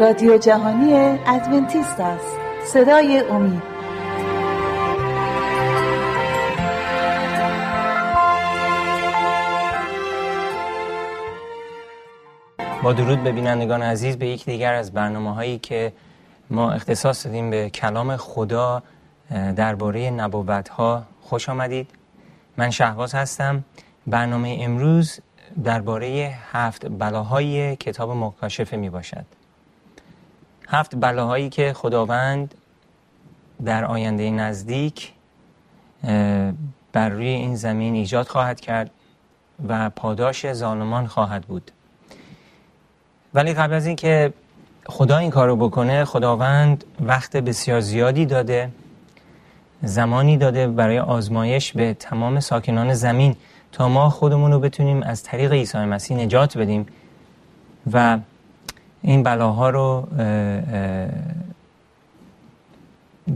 رادیو جهانی ادونتیست است. صدای امید. با درود به بینندگان عزیز به یک دیگر از برنامه هایی که ما اختصاص دادیم به کلام خدا درباره نبوت ها خوش آمدید. من شهباز هستم. برنامه امروز درباره هفت بلاهای کتاب مکاشفه می باشد. هفت بلاهایی که خداوند در آینده نزدیک بر روی این زمین ایجاد خواهد کرد و پاداش ظالمان خواهد بود. ولی قبل از اینکه خدا این کارو بکنه خداوند وقت بسیار زیادی داده زمانی داده برای آزمایش به تمام ساکنان زمین تا ما خودمون رو بتونیم از طریق عیسی مسیح نجات بدیم و این بلاها رو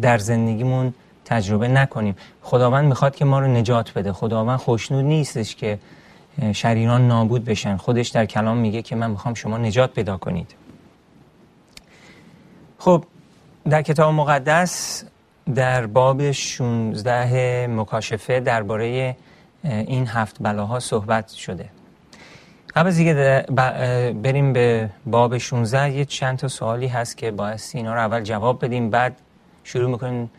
در زندگیمون تجربه نکنیم. خداوند می‌خواد که ما رو نجات بده. خداوند خوشنود نیستش که شریران نابود بشن. خودش در کلام میگه که من می‌خوام شما نجات پیدا کنید. خب در کتاب مقدس در باب 16 مکاشفه درباره این هفت بلاها صحبت شده. قبل از بریم به باب 16 یه چند تا سوالی هست که باعث اینا رو اول جواب بدیم بعد شروع می‌کنیم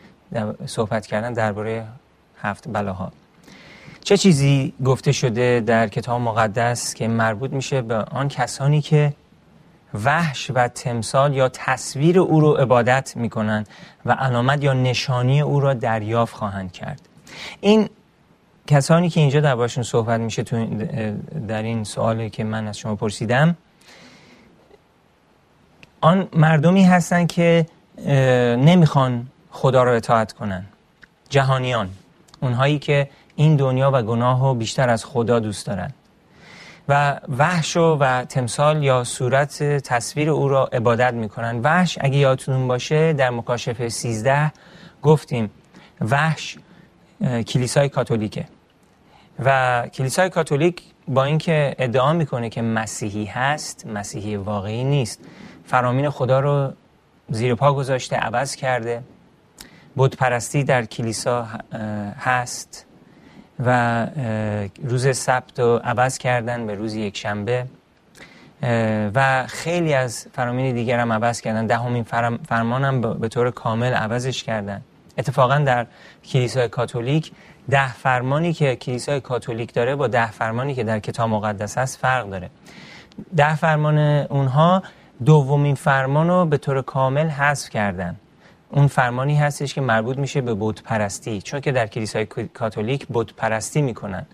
صحبت کردن درباره هفت بلاها. چه چیزی گفته شده در کتاب مقدس که مربوط میشه به آن کسانی که وحش و تمثال یا تصویر او رو عبادت می‌کنن و علامت یا نشانی او را دریافت خواهند کرد؟ این کسانی که اینجا دربارشون صحبت میشه تو در این سوالی که من از شما پرسیدم آن مردمی هستن که نمی‌خوان خدا را اطاعت کنن. جهانیان اونهایی که این دنیا و گناه رو بیشتر از خدا دوست دارن. و وحش و تمثال یا صورت تصویر او را عبادت می‌کنن. وحش اگه یادتون باشه در مکاشفه 13 گفتیم وحش کلیسای کاتولیکه. و کلیسای کاتولیک با اینکه ادعا می‌کنه که مسیحی هست مسیحی واقعی نیست فرامین خدا رو زیر پا گذاشته عوض کرده بود پرستی در کلیسا هست و روز سبت رو عوض کردن به روز یک شنبه و خیلی از فرامین دیگر هم عوض کردن. دهمین فرمان هم به طور کامل عوضش کردن. اتفاقا در کلیسای کاتولیک ده فرمانی که کلیسای کاتولیک داره با ده فرمانی که در کتاب مقدس هست فرق داره. ده فرمان اونها دومین فرمان رو به طور کامل حذف کردن. اون فرمانی هستش که مربوط میشه به بت پرستی چون که در کلیسای کاتولیک بت پرستی می‌کنن.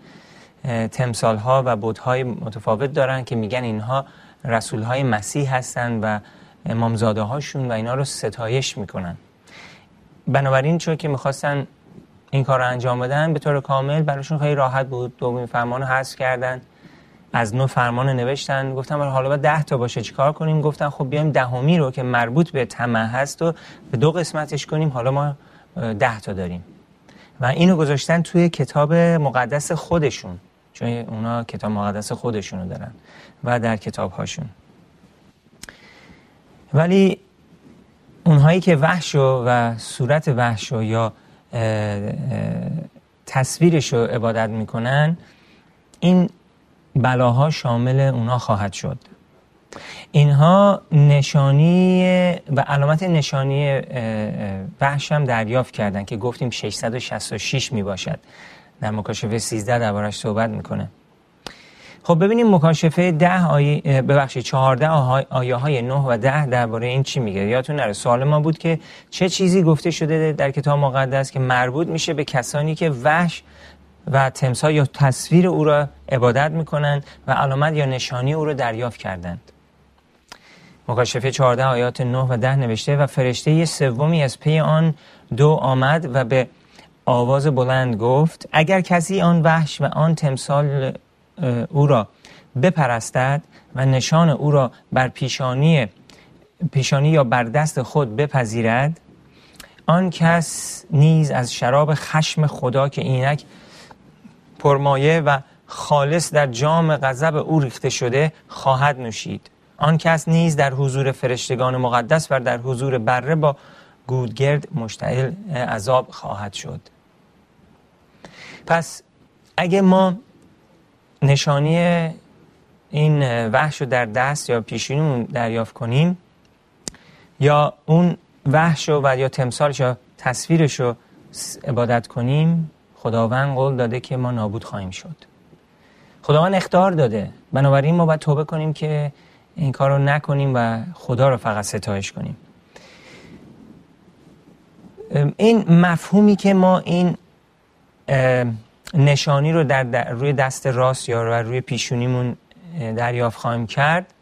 تمثال ها و بت های متفاوت دارن که میگن اینها رسول های مسیح هستن و امامزاده هاشون و اینا رو ستایش می‌کنن. بنابراین چون که می‌خواستن این کار رو انجام بدن به طور کامل براشون خیلی راحت بود. دومین فرمان رو حذف کردن از نو فرمان نوشتن. گفتم حالا باید ده تا باشه چیکار کنیم؟ گفتن خب بیایم دهمی رو که مربوط به طمع هست و به دو قسمتش کنیم. حالا ما ده تا داریم. و اینو گذاشتن توی کتاب مقدس خودشون چون اونا کتاب مقدس خودشونو دارن و در کتاب هاشون ولی اونهایی که وحش و صورت وحش یا تصویرش رو عبادت می‌کنن این بلاها شامل اونا خواهد شد. اینها نشانی و علامت نشانی وحش هم دریافت کردن که گفتیم 666 می باشد در مکاشفه 13 دربارش صحبت می‌کنه. خب ببینیم مکاشفه ده آیه ببخشید 14 آیه های 9 و 10 درباره این چی میگه؟ یادتون نره سوال ما بود که چه چیزی گفته شده در کتاب مقدس که مربوط میشه به کسانی که وحش و تمثال یا تصویر او را عبادت می‌کنند و علامت یا نشانی او را دریافت کردند. مکاشفه 14 آیات 9 و 10 نوشته و فرشته سومی از پی آن دو آمد و به آواز بلند گفت اگر کسی آن وحش و آن تمثال او را بپرستد و نشان او را بر پیشانی پیشانی یا بر دست خود بپذیرد. آن کس نیز از شراب خشم خدا که اینک پرمایه و خالص در جام غضب او ریخته شده خواهد نوشید. آن کس نیز در حضور فرشتگان مقدس و در حضور بره با گودگرد مشتعل عذاب خواهد شد. پس اگه ما نشانی این وحش رو در دست یا پیشونیمون دریافت کنیم یا اون وحش رو و یا تمثالش یا تصویرش رو عبادت کنیم خداوند قول داده که ما نابود خواهیم شد. خداوند اختار داده. بنابراین ما باید توبه کنیم که این کار رو نکنیم و خدا رو فقط ستایش کنیم. این مفهومی که ما این نشانی رو در, روی دست راست یا روی پیشونیمون دریافت خواهیم کرد.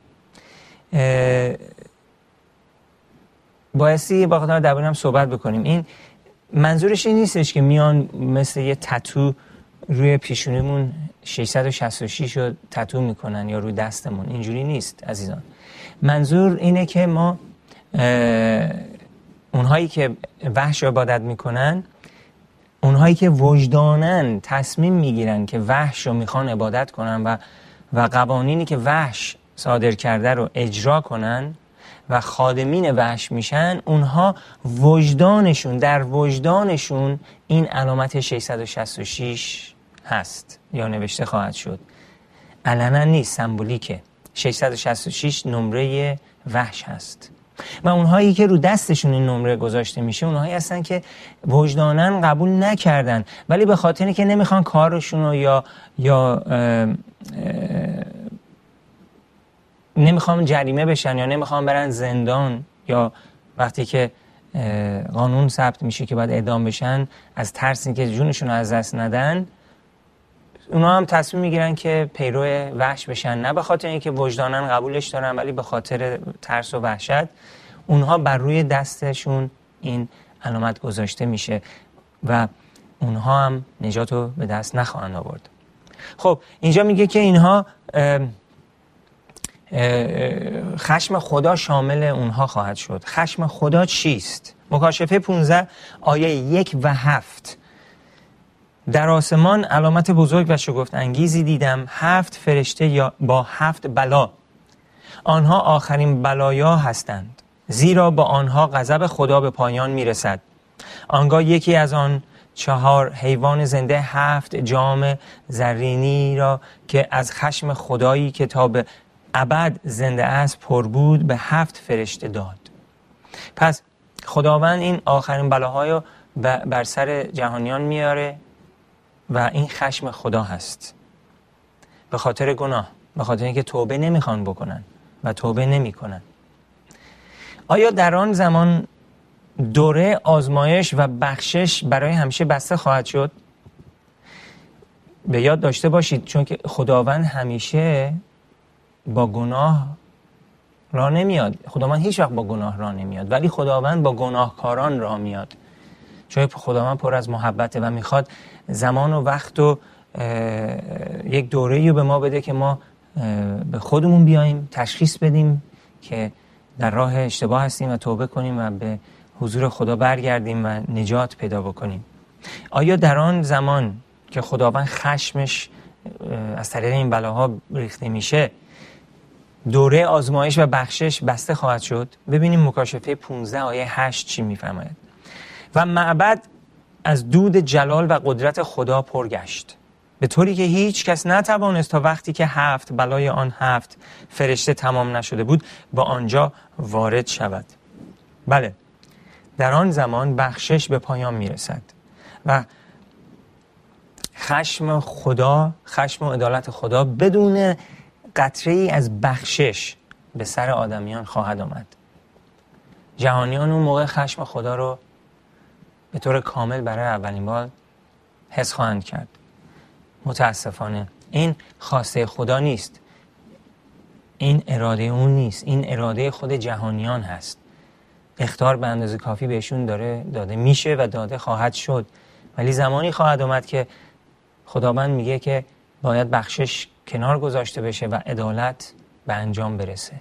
بایستی با خدا درباره هم صحبت بکنیم. این منظورش این نیستش که میان مثل یه تتو روی پیشونیمون 666 رو تتو می‌کنن یا روی دستمون. اینجوری نیست عزیزان. منظور اینه که ما اونهایی که وحش عبادت می‌کنن اونهایی که وجدانن تصمیم می‌گیرن که وحش رو می‌خوان عبادت کنن و و قوانینی که وحش صادر کرده رو اجرا کنن و خادمین وحش میشن اونها وجدانشون در وجدانشون این علامت 666 هست یا نوشته خواهد شد. علنا نیست سمبولیکه. 666 نمره وحش هست. و اونهایی که رو دستشون این نمره گذاشته میشه اونهایی هستن که وجدانن قبول نکردن. ولی به خاطر که نمی‌خوان کارشون رو یا یا نمی‌خوان جریمه بشن یا نمی‌خوان برن زندان یا وقتی که قانون ثبت میشه که باید اعدام بشن از ترس که جونشون رو از دست ندن اونا هم تصمیم می‌گیرن که پیرو وحش بشن. نه به خاطر اینکه وجدانن قبولش دارن ولی به خاطر ترس و وحشت اونها بر روی دستشون این علامت گذاشته میشه و اونها هم نجات رو به دست نخواهند آورد. خب اینجا میگه که اینها خشم خدا شامل اونها خواهد شد. خشم خدا چیست؟ مکاشفه 15 آیه یک و هفت. در آسمان علامت بزرگ و شگفت انگیزی دیدم هفت فرشته یا با هفت بلا. آنها آخرین بلایا هستند زیرا با آنها غضب خدا به پایان می‌رسد. آنگاه یکی از آن چهار حیوان زنده هفت جام زرینی را که از خشم خدایی که تا به ابد زنده است پر بود به هفت فرشته داد. پس خداوند این آخرین بلاهای رو بر سر جهانیان میاره و این خشم خدا هست. به خاطر گناه به خاطر اینکه توبه نمی‌خوان بکنن و توبه نمی‌کنن. آیا در آن زمان دوره آزمایش و بخشش برای همیشه بسته خواهد شد؟ به یاد داشته باشید چون که خداوند همیشه با گناه را نمیاد. خداوند هیچ وقت با گناه را نمیاد ولی خداوند با گناهکاران را میاد. چون خداوند پر از محبته و می‌خواد زمان و وقت و یک دوره رو به ما بده که ما به خودمون بیایم تشخیص بدیم که در راه اشتباه هستیم و توبه کنیم و به حضور خدا برگردیم و نجات پیدا بکنیم. آیا در آن زمان که خداوند خشمش از طریق این بلاها ریخته میشه دوره آزمایش و بخشش بسته خواهد شد؟ ببینیم مکاشفه 15 آیه 8 چی میفرماید. و معبد از دود جلال و قدرت خدا پرگشت. به طوری که هیچ کس نتوانست تا وقتی که هفت بلای آن هفت فرشته تمام نشده بود با آنجا وارد شود. بله در آن زمان بخشش به پایان می‌رسد و خشم خدا خشم و عدالت خدا بدون قطره ای از بخشش به سر آدمیان خواهد آمد. جهانیان اون موقع خشم خدا رو به طور کامل برای اولین بار حس خواهند کرد. متاسفانه. این خواسته خدا نیست. این اراده اون نیست. این اراده خود جهانیان هست. اختار به اندازه کافی بهشون داره داده میشه و داده خواهد شد. ولی زمانی خواهد آمد که خداوند میگه که باید بخشش کنار گذاشته بشه و عدالت به انجام برسه.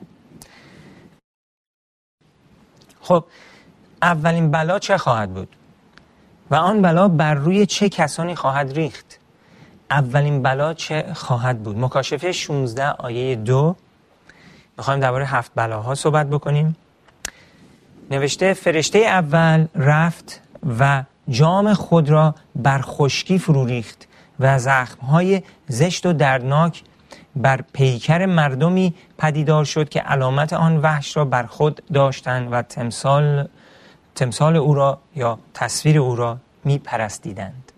خب اولین بلا چه خواهد بود؟ و آن بلا بر روی چه کسانی خواهد ریخت؟ اولین بلا چه خواهد بود؟ مکاشفه 16 آیه دو. می‌خوایم درباره هفت بلاها صحبت بکنیم. نوشته فرشته اول رفت و جام خود را بر خشکی فرو ریخت و زخمهای زشت و دردناک بر پیکر مردمی پدیدار شد که علامت آن وحش را بر خود داشتند و تمثال, تمثال او را یا تصویر او را می پرستیدند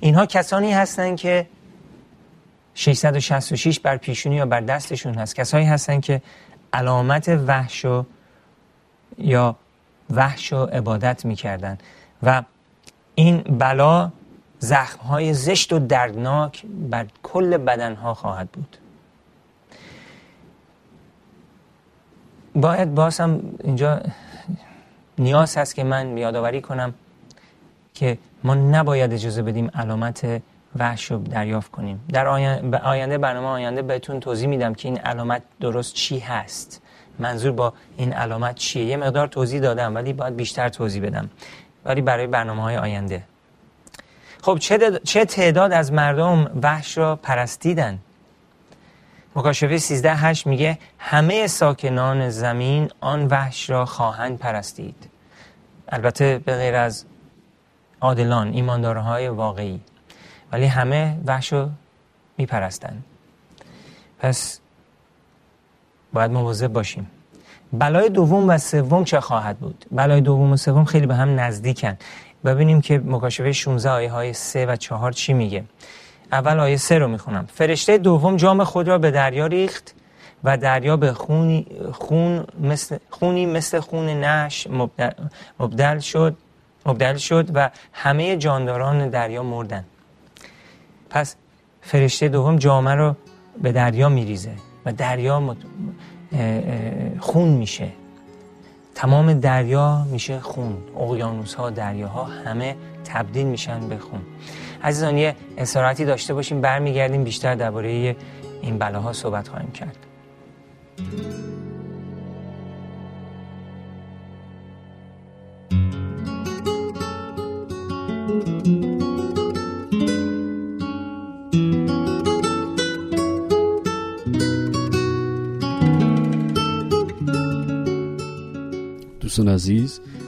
اینها کسانی هستند که 666 بر پیشونی یا بر دستشون هست. کسایی هستند که علامت وحش یا وحش و عبادت می‌کردن و این بلا زخمهای زشت و دردناک بر کل بدنها خواهد بود. باید باز هم اینجا نیاز هست که من یادآوری کنم که ما نباید اجازه بدیم علامت وحش رو دریافت کنیم. در آینده برنامه آینده بهتون توضیح میدم که این علامت درست چی هست. منظور با این علامت چیه؟ یه مقدار توضیح دادم ولی باید بیشتر توضیح بدم. ولی برای برنامه های آینده. خب چه تعداد از مردم وحش را پرستیدن مکاشفه 13 هشت میگه همه ساکنان زمین آن وحش را خواهند پرستید. البته به غیر از عادلان ایماندارهای واقعی. ولی همه وحش رو میپرستن. پس باید مواظب باشیم. بلای دوم و سوم چه خواهد بود؟ بلای دوم و سوم خیلی به هم نزدیکن. ببینیم که مکاشفه 16 آیه های 3 و 4 چی میگه. اول آیه 3 رو می‌خونم. فرشته دوم جام خود را به دریا ریخت و دریا به خونی, خون مثل خونی مثل خون نش مبدل, شد مبدل شد و همه جانداران دریا مردند پس فرشته دوم جامه رو به دریا میریزه و دریا خون میشه. تمام دریا میشه خون. اقیانوس ها دریاها همه تبدیل میشن به خون. عزیزان یه اسارتی داشته باشیم برمیگردیم بیشتر درباره این بلاها صحبت خواهیم کرد. دوستان عزیز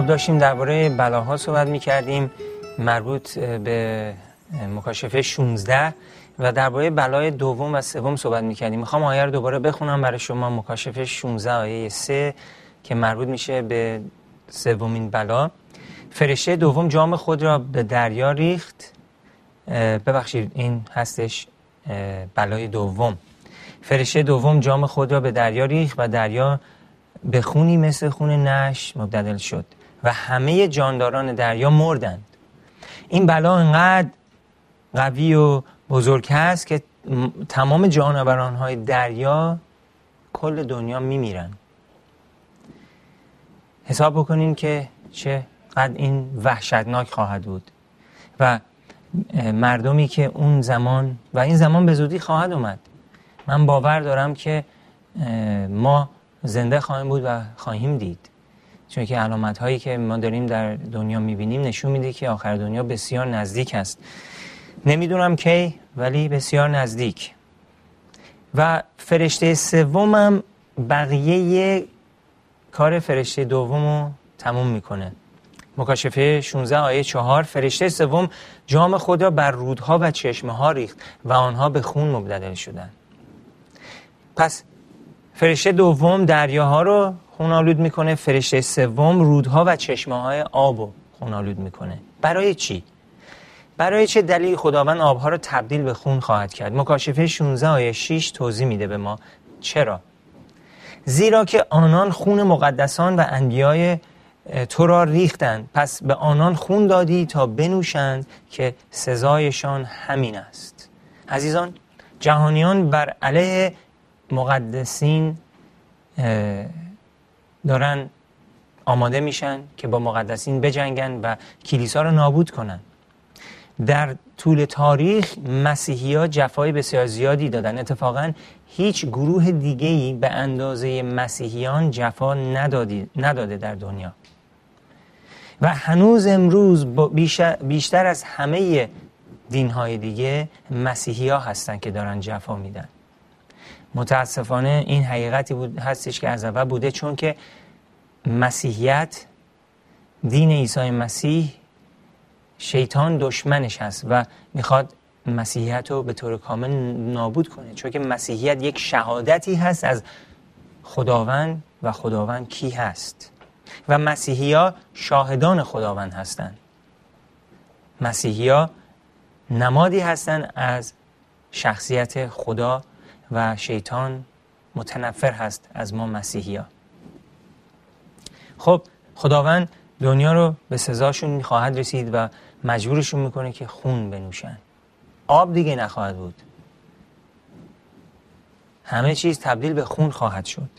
هفت داشتیم درباره بلاها صحبت می کردیم مربوط به مکاشفه 16 و درباره بلای دوم و سوم صحبت می کردیم می‌خوام آیه رو دوباره بخونم برای شما. مکاشفه 16 آیه 3 که مربوط میشه به سومین بلا. فرشته دوم جام خود را به دریا ریخت. ببخشید این هستش بلای دوم. فرشته دوم جام خود را به دریا ریخت و دریا به خونی مثل خون نش مبتدل شد. و همه جانداران دریا مردند. این بلا انقدر قوی و بزرگ هست که تمام جانوران های دریا کل دنیا میمیرن. حساب بکنین که چه قد این وحشتناک خواهد بود و مردمی که اون زمان و این زمان به زودی خواهد اومد. من باور دارم که ما زنده خواهیم بود و خواهیم دید. چون که علامت هایی که ما داریم در دنیا می‌بینیم نشون میده که آخر دنیا بسیار نزدیک است. نمی‌دونم کی ولی بسیار نزدیک. و فرشته سومم بقیه کار فرشته دوم رو تموم می‌کنه. مکاشفه 16 آیه 4 فرشته سوم جام خود را بر رودها و چشمه ها ریخت و آنها به خون مبدل شدند. پس فرشته دوم دریاها رو خونالود می‌کنه فرشته سوم رودها و چشمه آب رو خونالود می‌کنه. برای چی؟ برای چه دلیل خداوند آبها رو تبدیل به خون خواهد کرد؟ مکاشفه 16 آیه 6 توضیح میده به ما چرا. زیرا که آنان خون مقدسان و انبیای تو را ریختند. پس به آنان خون دادی تا بنوشند که سزایشان همین است. عزیزان جهانیان بر علیه مقدسین دارن آماده میشن که با مقدسین بجنگن و کلیسا رو نابود کنن. در طول تاریخ مسیحی ها جفای بسیار زیادی دادن. اتفاقا هیچ گروه دیگهی به اندازه مسیحیان جفا نداده در دنیا. و هنوز امروز بیشتر از همه دین های دیگه مسیحی ها هستن که دارن جفا میدن. متاسفانه این حقیقتی بود هستش که از اول بوده چون که مسیحیت دین عیسی مسیح شیطان دشمنش هست و می‌خواد مسیحیت رو به طور کامل نابود کنه. چون که مسیحیت یک شهادتی هست از خداوند و خداوند کی هست. و مسیحی ها شاهدان خداوند هستند. مسیحی ها نمادی هستند از شخصیت خدا و شیطان متنفر هست از ما مسیحی ها خب خداوند دنیا رو به سزاشون خواهد رسید و مجبورشون می‌کنه که خون بنوشن. آب دیگه نخواهد بود. همه چیز تبدیل به خون خواهد شد.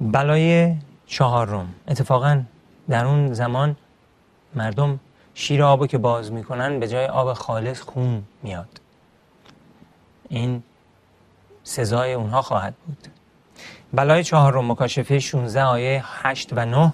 بلای چهارم اتفاقا در اون زمان مردم شیر آبو که باز می‌کنن به جای آب خالص خون میاد. این سزای اونها خواهد بود. بلای چهارم مکاشفه 16 آیه 8 و 9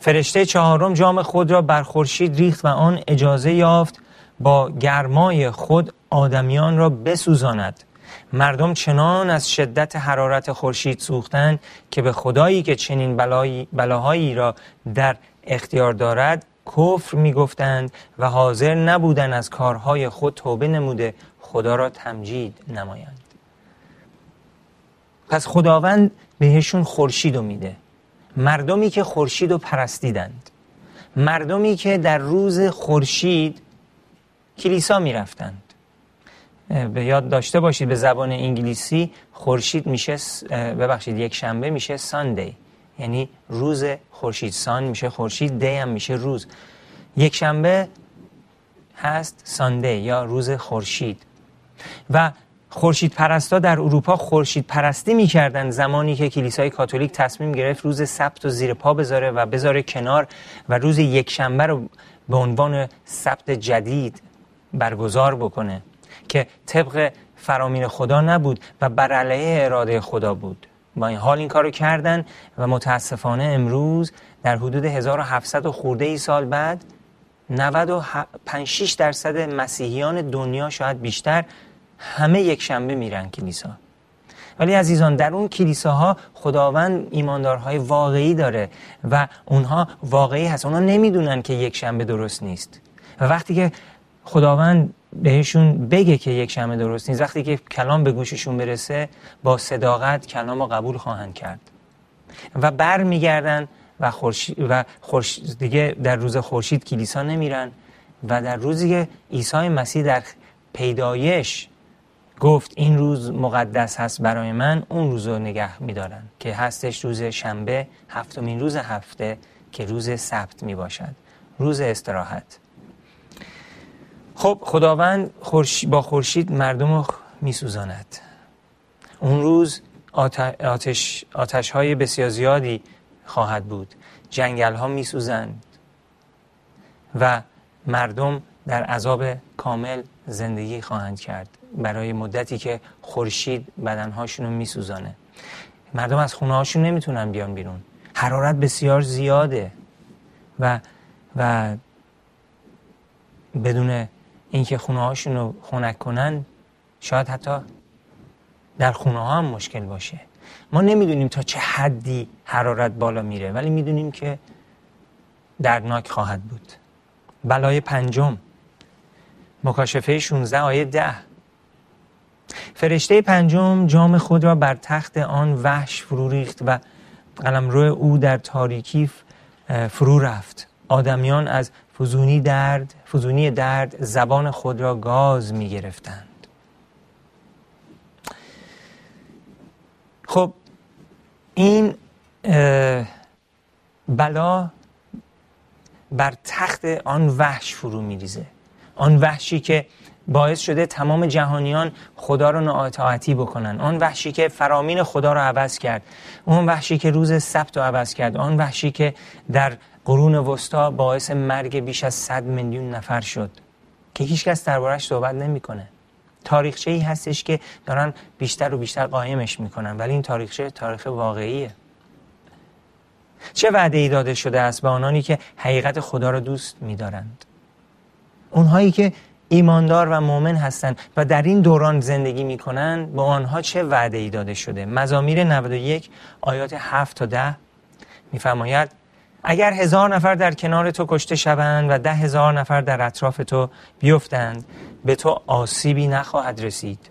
فرشته چهارم جام خود را بر خورشید ریخت و آن اجازه یافت با گرمای خود آدمیان را بسوزاند. مردم چنان از شدت حرارت خورشید سوختند که به خدایی که چنین بلاهایی را در اختیار دارد کفر می‌گفتند و حاضر نبودند از کارهای خود توبه نموده خدا را تمجید نمایند. پس خداوند بهشون خورشید رو میده. مردمی که خورشید رو پرستیدند. مردمی که در روز خورشید کلیسا می‌رفتند. به یاد داشته باشید به زبان انگلیسی خورشید میشه ببخشید یک شنبه میشه ساندی یعنی روز خورشید. سان میشه خورشید دی هم میشه روز. یک شنبه هست ساندی یا روز خورشید. و خورشید پرستا در اروپا خورشید پرستی می‌کردن زمانی که کلیسای کاتولیک تصمیم گرفت روز سبت و زیر پا بذاره و بذاره کنار و روز یک شنبه رو به عنوان سبت جدید برگزار بکنه که طبق فرامین خدا نبود و بر علیه اراده خدا بود. با این حال این کارو کردن و متاسفانه امروز در حدود 1700 و خورده ای سال بعد 95 درصد مسیحیان دنیا شاید بیشتر همه یک شنبه میرن کلیسا. ولی عزیزان در اون کلیساها خداوند ایماندارهای واقعی داره و اونها واقعی هست. اونها نمی‌دونن که یک شنبه درست نیست. و وقتی که خداوند بهشون بگه که یک شنبه درست نیست وقتی که کلام به گوششون برسه با صداقت کلام رو قبول خواهند کرد. و بر میگردن و, و دیگه در روز خورشید کلیسا نمیرن. و در روزی که عیسی مسیح در پیدایش گفت این روز مقدس هست برای من اون روز رو نگه میدارن که هستش روز شنبه هفتمین روز هفته که روز سبت می باشد روز استراحت. خب خداوند با خورشید مردم رو میسوزاند. اون روز آتش, آتش های بسیار زیادی خواهد بود. جنگل ها میسوزند و مردم در عذاب کامل زندگی خواهند کرد. برای مدتی که خورشید بدنهاشون رو میسوزانه. مردم از خونه هاشون نمی‌تونن بیان بیرون. حرارت بسیار زیاده. و و بدون اینکه خونه هاشون رو خونک کنن شاید حتی در خونه ها هم مشکل باشه. ما نمی‌دونیم تا چه حدی حرارت بالا میره ولی می‌دونیم که دردناک خواهد بود. بلای پنجم مکاشفه 16 آیه 10 فرشته پنجم جام خود را بر تخت آن وحش فرو ریخت و قلمرو او در تاریکی فرو رفت. آدمیان از فزونی درد فزونی درد زبان خود را گاز می گرفتند. خب این بلا بر تخت آن وحش فرو میریزه. آن وحشی که باعث شده تمام جهانیان خدا رو نااطاعتی بکنن. آن وحشی که فرامین خدا رو عوض کرد اون وحشی که روز سبت رو عوض کرد آن وحشی که در قرون وسطا باعث مرگ بیش از 100 میلیون نفر شد. که هیچکس دربارش صحبت نمی‌کنه. تاریخچه ای هستش که دارن بیشتر و بیشتر قایمش می‌کنن. ولی این تاریخچه تاریخ واقعیه. چه وعده ای داده شده است به آنانی که حقیقت خدا را دوست میدارند؟ اونهایی که ایماندار و مؤمن هستند و در این دوران زندگی می‌کنند به آنها چه وعده ای داده شده؟ مزامیر 91 آیات 7 تا 10 میفرماید اگر هزار نفر در کنار تو کشته شوند و ده هزار نفر در اطراف تو بیفتند به تو آسیبی نخواهد رسید.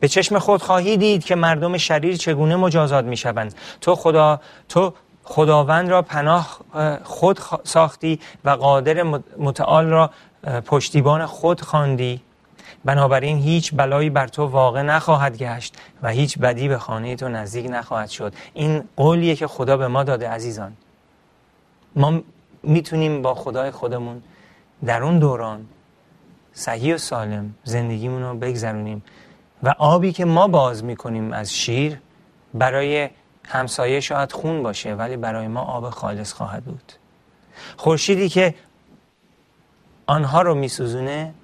به چشم خود خواهی دید که مردم شریر چگونه مجازات می شوند تو خدا تو خداوند را پناه خود ساختی و قادر متعال را پشتیبان خود خواندی. بنابراین هیچ بلایی بر تو واقع نخواهد گشت و هیچ بدی به خانه تو نزدیک نخواهد شد. این قولیه که خدا به ما داده عزیزان. ما می‌تونیم با خدای خودمون در اون دوران صحیح و سالم زندگیمون رو بگذرونیم و آبی که ما باز می‌کنیم از شیر برای همسایه شاید خون باشه ولی برای ما آب خالص خواهد بود. خورشیدی که آنها رو میسوزونه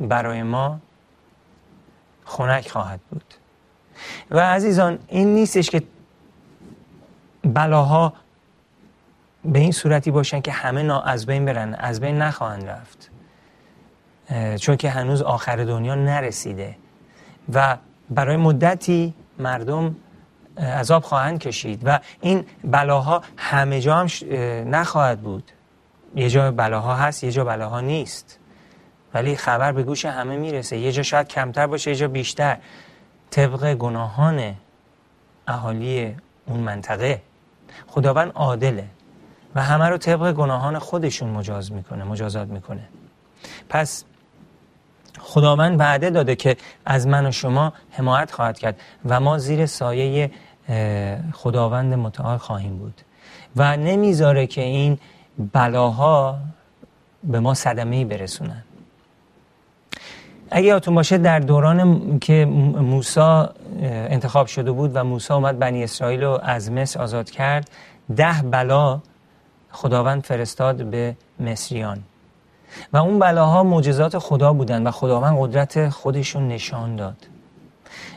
برای ما خنک خواهد بود. و عزیزان این نیستش که بلاها به این صورتی باشن که همه نا از بین برن از بین نخواهند رفت. چون که هنوز آخر دنیا نرسیده و برای مدتی مردم عذاب خواهند کشید و این بلاها همه جا هم نخواهد بود. یه جا بلاها هست یه جا بلاها نیست. ولی خبر به گوش همه می‌رسه. یه جا شاید کمتر باشه یه جا بیشتر. طبق گناهان اهالی اون منطقه خداوند عادله و همه رو طبق گناهان خودشون مجاز می‌کنه مجازات می‌کنه. پس خداوند وعده داده که از من و شما حمایت خواهد کرد و ما زیر سایه خداوند متعال خواهیم بود. و نمی‌ذاره که این بلاها به ما صدمه برسونن. اگه یادتون باشه در دوران که موسی انتخاب شده بود و موسی اومد بنی اسرائیل رو از مصر آزاد کرد ده بلا خداوند فرستاد به مصریان. و اون بلاها معجزات خدا بودن و خداوند قدرت خودشون نشان داد.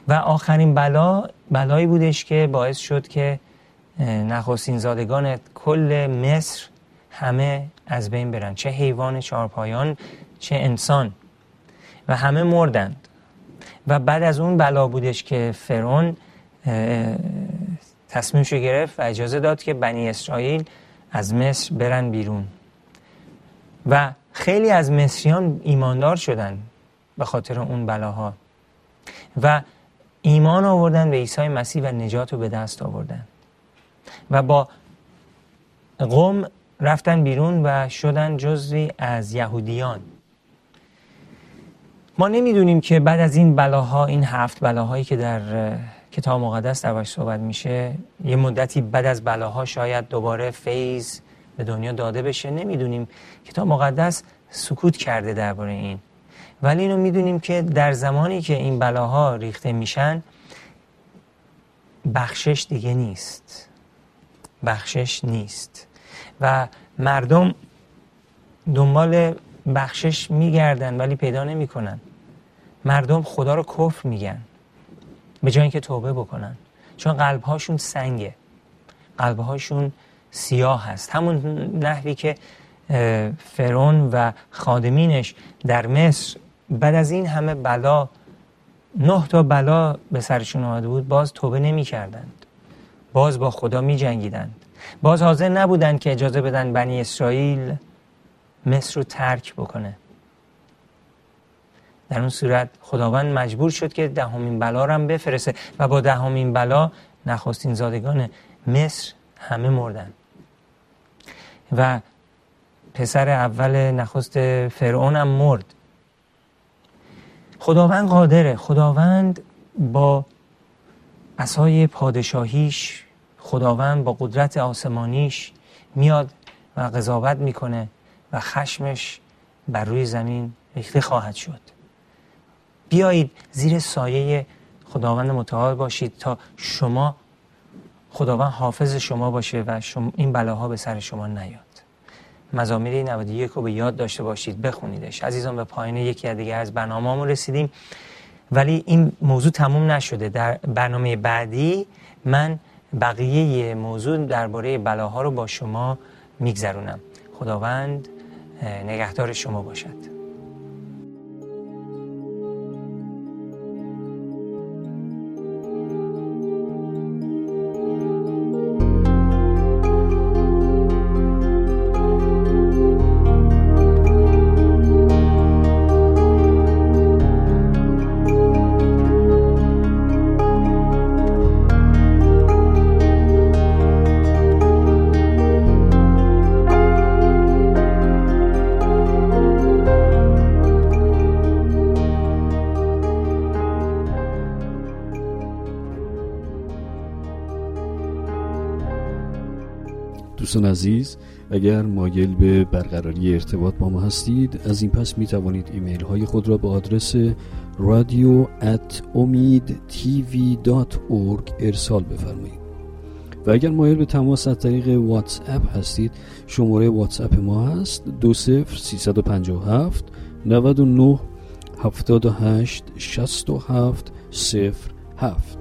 و آخرین بلا بلایی بودش که باعث شد که نخستین زادگان کل مصر همه از بین برن. چه حیوان چهارپایان چه انسان. و همه مردند. و بعد از اون بلا بودش که فرعون تصمیمش گرفت و اجازه داد که بنی اسرائیل از مصر برن بیرون. و خیلی از مصریان ایماندار شدن به خاطر اون بلاها. و ایمان آوردن به عیسی مسیح و نجات رو به دست آوردن. و با قوم رفتن بیرون و شدن جزوی از یهودیان. ما نمی‌دونیم که بعد از این بلاها این هفت بلاهایی که در کتاب مقدس دربارش صحبت میشه یه مدتی بعد از بلاها شاید دوباره فیض به دنیا داده بشه. نمی‌دونیم. کتاب مقدس سکوت کرده درباره این. ولی اینو می‌دونیم که در زمانی که این بلاها ریخته میشن بخشش دیگه نیست. بخشش نیست. و مردم دنبال بخشش میگردن ولی پیدا نمی‌کنن. مردم خدا رو کفر میگن. به جای اینکه توبه بکنن. چون قلبهاشون سنگه. قلبهاشون سیاه هست. همون نحوی که فرعون و خادمینش در مصر بعد از این همه بلا نه تا بلا به سرشون آمده بود باز توبه نمی کردند باز با خدا می جنگیدند باز حاضر نبودند که اجازه بدن بنی اسرائیل مصر رو ترک بکنه. در اون صورت خداوند مجبور شد که دهمین بلا رو هم بفرسته و با دهمین بلا نخستین زادگان مصر همه مردن. و پسر اول نخست فرعون هم مرد. خداوند قادره. خداوند با اسای پادشاهیش خداوند با قدرت آسمانیش میاد و قضاوت می‌کنه و خشمش بر روی زمین ریخته خواهد شد. بیایید زیر سایه خداوند متعال باشید تا شما خداوند حافظ شما باشه و شما این بلاها به سر شما نیاد. مزامیر 91 رو به یاد داشته باشید بخونیدش. عزیزان به پایین یکی دیگه از برنامه رسیدیم. ولی این موضوع تموم نشده. در برنامه بعدی من بقیه موضوع درباره بلاها رو با شما میگذرونم. خداوند نگهدار شما باشد. عزیز اگر مایل به برقراری ارتباط با ما هستید از این پس می توانید ایمیل های خود را به آدرس رادیو ارسال بفرمایید. و اگر مایل به تماس از طریق واتس اپ هستید شماره واتس اپ ما هست 20357 99 78 67 07